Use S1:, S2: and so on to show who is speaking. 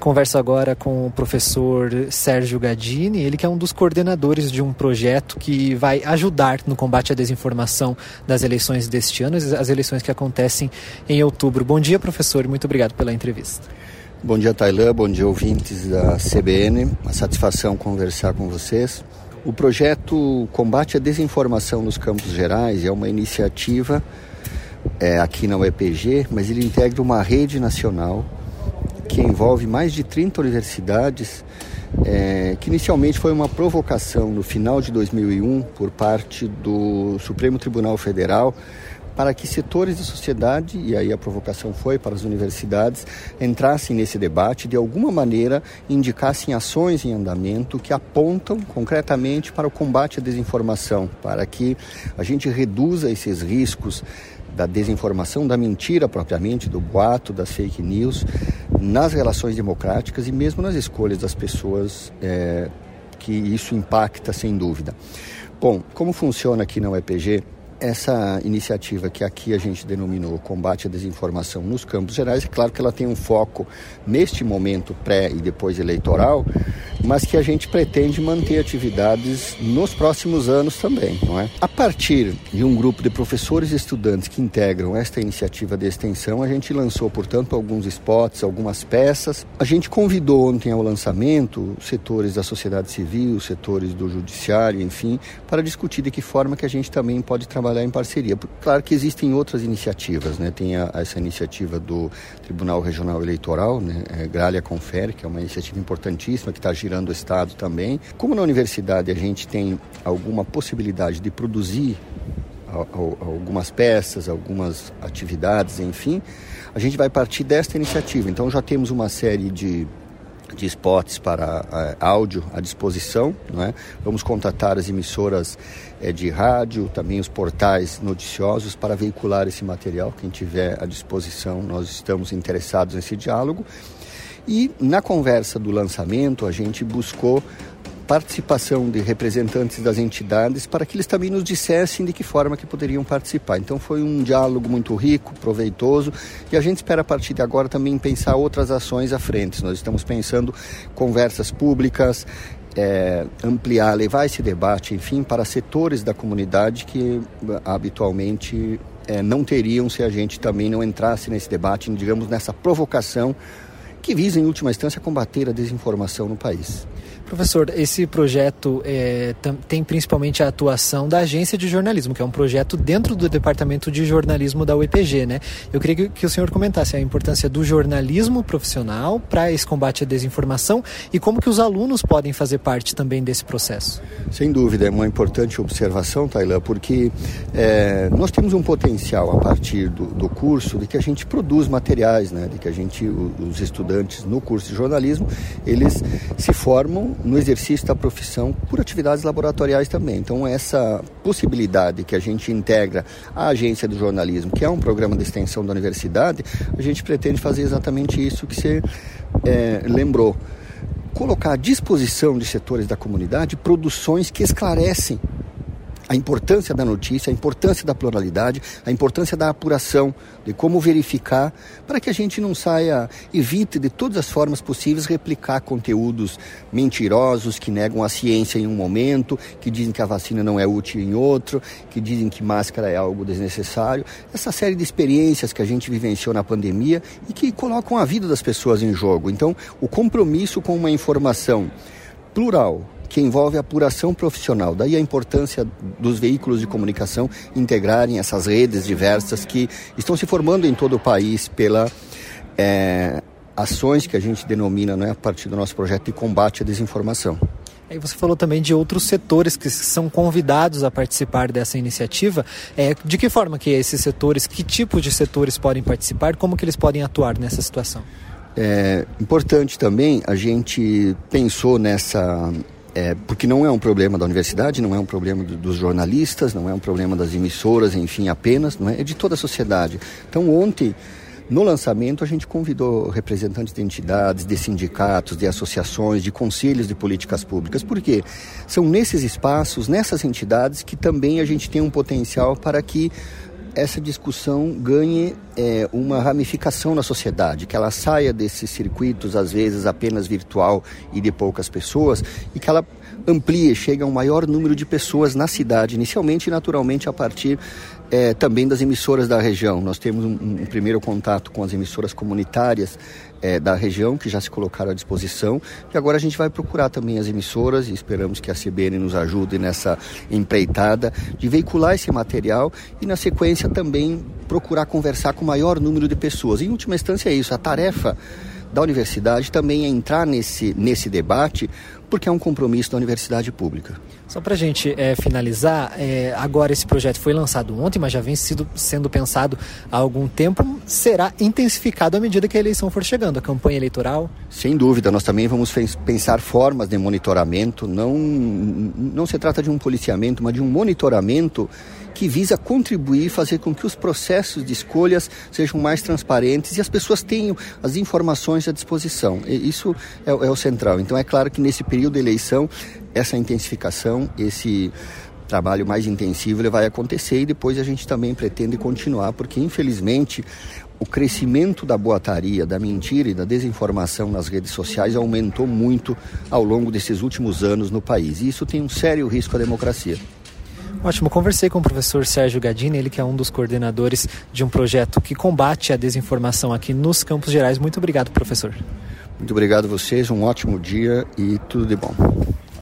S1: Converso agora com o professor Sérgio Gadini, ele que é um dos coordenadores de um projeto que vai ajudar no combate à desinformação das eleições deste ano, as eleições que acontecem em outubro. Bom dia, professor, muito obrigado pela entrevista.
S2: Bom dia, Tailã, bom dia, ouvintes da CBN. Uma satisfação conversar com vocês. O projeto Combate à Desinformação nos Campos Gerais é uma iniciativa é, aqui na UEPG, mas ele integra uma rede nacional que envolve mais de 30 universidades, é, que inicialmente foi uma provocação no final de 2001 por parte do Supremo Tribunal Federal para que setores da sociedade, e aí a provocação foi para as universidades, entrassem nesse debate, de alguma maneira indicassem ações em andamento que apontam concretamente para o combate à desinformação, para que a gente reduza esses riscos da desinformação, da mentira propriamente, do boato, das fake news, nas relações democráticas e mesmo nas escolhas das pessoas, é, que isso impacta sem dúvida. Bom, como funciona aqui na UEPG? Essa iniciativa que aqui a gente denominou Combate à Desinformação nos Campos Gerais, é claro que ela tem um foco neste momento pré e depois eleitoral, mas que a gente pretende manter atividades nos próximos anos também, não é? A partir de um grupo de professores e estudantes que integram esta iniciativa de extensão, a gente lançou, portanto, alguns spots, algumas peças. A gente convidou ontem ao lançamento setores da sociedade civil, setores do judiciário, enfim, para discutir de que forma que a gente também pode trabalhar em parceria. Claro que existem outras iniciativas, né? Tem a, essa iniciativa do Tribunal Regional Eleitoral, né? É, Gralha Confere, que é uma iniciativa importantíssima que está girando o Estado também. Como na universidade a gente tem alguma possibilidade de produzir algumas peças, algumas atividades, enfim, a gente vai partir desta iniciativa. Então já temos uma série de de spots para uh, áudio à disposição. É? Vamos contatar as emissoras uh, de rádio, também os portais noticiosos para veicular esse material. Quem tiver à disposição, nós estamos interessados nesse diálogo. E na conversa do lançamento, a gente buscou participação de representantes das entidades para que eles também nos dissessem de que forma que poderiam participar. Então foi um diálogo muito rico, proveitoso e a gente espera a partir de agora também pensar outras ações à frente. Nós estamos pensando conversas públicas, é, ampliar, levar esse debate, enfim, para setores da comunidade que habitualmente é, não teriam se a gente também não entrasse nesse debate, digamos, nessa provocação que visa, em última instância, combater a desinformação no país.
S1: Professor, esse projeto é, tem principalmente a atuação da agência de jornalismo, que é um projeto dentro do departamento de jornalismo da UEPG, né? Eu queria que, o senhor comentasse a importância do jornalismo profissional para esse combate à desinformação e como que os alunos podem fazer parte também desse processo.
S2: Sem dúvida, é uma importante observação, Tailã, porque é, nós temos um potencial a partir do, do, curso de que a gente produz materiais, né? De que a gente, os estudantes no curso de jornalismo, eles se formam no exercício da profissão por atividades laboratoriais também. Então, essa possibilidade que a gente integra a agência do jornalismo, que é um programa de extensão da universidade, a gente pretende fazer exatamente isso que você é, lembrou. Colocar à disposição de setores da comunidade produções que esclarecem a importância da notícia, a importância da pluralidade, a importância da apuração, de como verificar, para que a gente não saia, evite de todas as formas possíveis replicar conteúdos mentirosos que negam a ciência em um momento, que dizem que a vacina não é útil em outro, que dizem que máscara é algo desnecessário. Essa série de experiências que a gente vivenciou na pandemia e que colocam a vida das pessoas em jogo. Então, o compromisso com uma informação plural, que envolve apuração profissional. Daí a importância dos veículos de comunicação integrarem essas redes diversas que estão se formando em todo o país pela é, ações que a gente denomina né, a partir do nosso projeto de combate à desinformação.
S1: E você falou também de outros setores que são convidados a participar dessa iniciativa. É, de que forma que esses setores, que tipo de setores podem participar, como que eles podem atuar nessa situação?
S2: É importante também, a gente pensou nessa é, porque não é um problema da universidade, não é um problema do, dos jornalistas, não é um problema das emissoras, enfim, apenas, não é? é de toda a sociedade. Então, ontem, no lançamento, a gente convidou representantes de entidades, de sindicatos, de associações, de conselhos de políticas públicas, porque são nesses espaços, nessas entidades, que também a gente tem um potencial para que essa discussão ganhe é, uma ramificação na sociedade, que ela saia desses circuitos, às vezes apenas virtual e de poucas pessoas, e que ela amplie, chegue a um maior número de pessoas na cidade, inicialmente e naturalmente a partir é, também das emissoras da região. Nós temos um, um primeiro contato com as emissoras comunitárias é, da região que já se colocaram à disposição e agora a gente vai procurar também as emissoras e esperamos que a CBN nos ajude nessa empreitada de veicular esse material e na sequência também procurar conversar com o maior número de pessoas. Em última instância é isso, a tarefa da universidade também é entrar nesse, nesse debate porque é um compromisso da universidade pública.
S1: Só para a gente é, finalizar, é, agora esse projeto foi lançado ontem, mas já vem sido, sendo pensado há algum tempo, será intensificado à medida que a eleição for chegando, a campanha eleitoral?
S2: Sem dúvida, nós também vamos pensar formas de monitoramento, não, não se trata de um policiamento, mas de um monitoramento que visa contribuir e fazer com que os processos de escolhas sejam mais transparentes e as pessoas tenham as informações à disposição. E isso é, é o central. Então, é claro que nesse período de eleição, essa intensificação, esse trabalho mais intensivo ele vai acontecer e depois a gente também pretende continuar, porque infelizmente o crescimento da boataria, da mentira e da desinformação nas redes sociais aumentou muito ao longo desses últimos anos no país. E isso tem um sério risco à democracia.
S1: Ótimo, conversei com o professor Sérgio Gadini, ele que é um dos coordenadores de um projeto que combate a desinformação aqui nos Campos Gerais. Muito obrigado, professor.
S2: Muito obrigado a vocês, um ótimo dia e tudo de bom.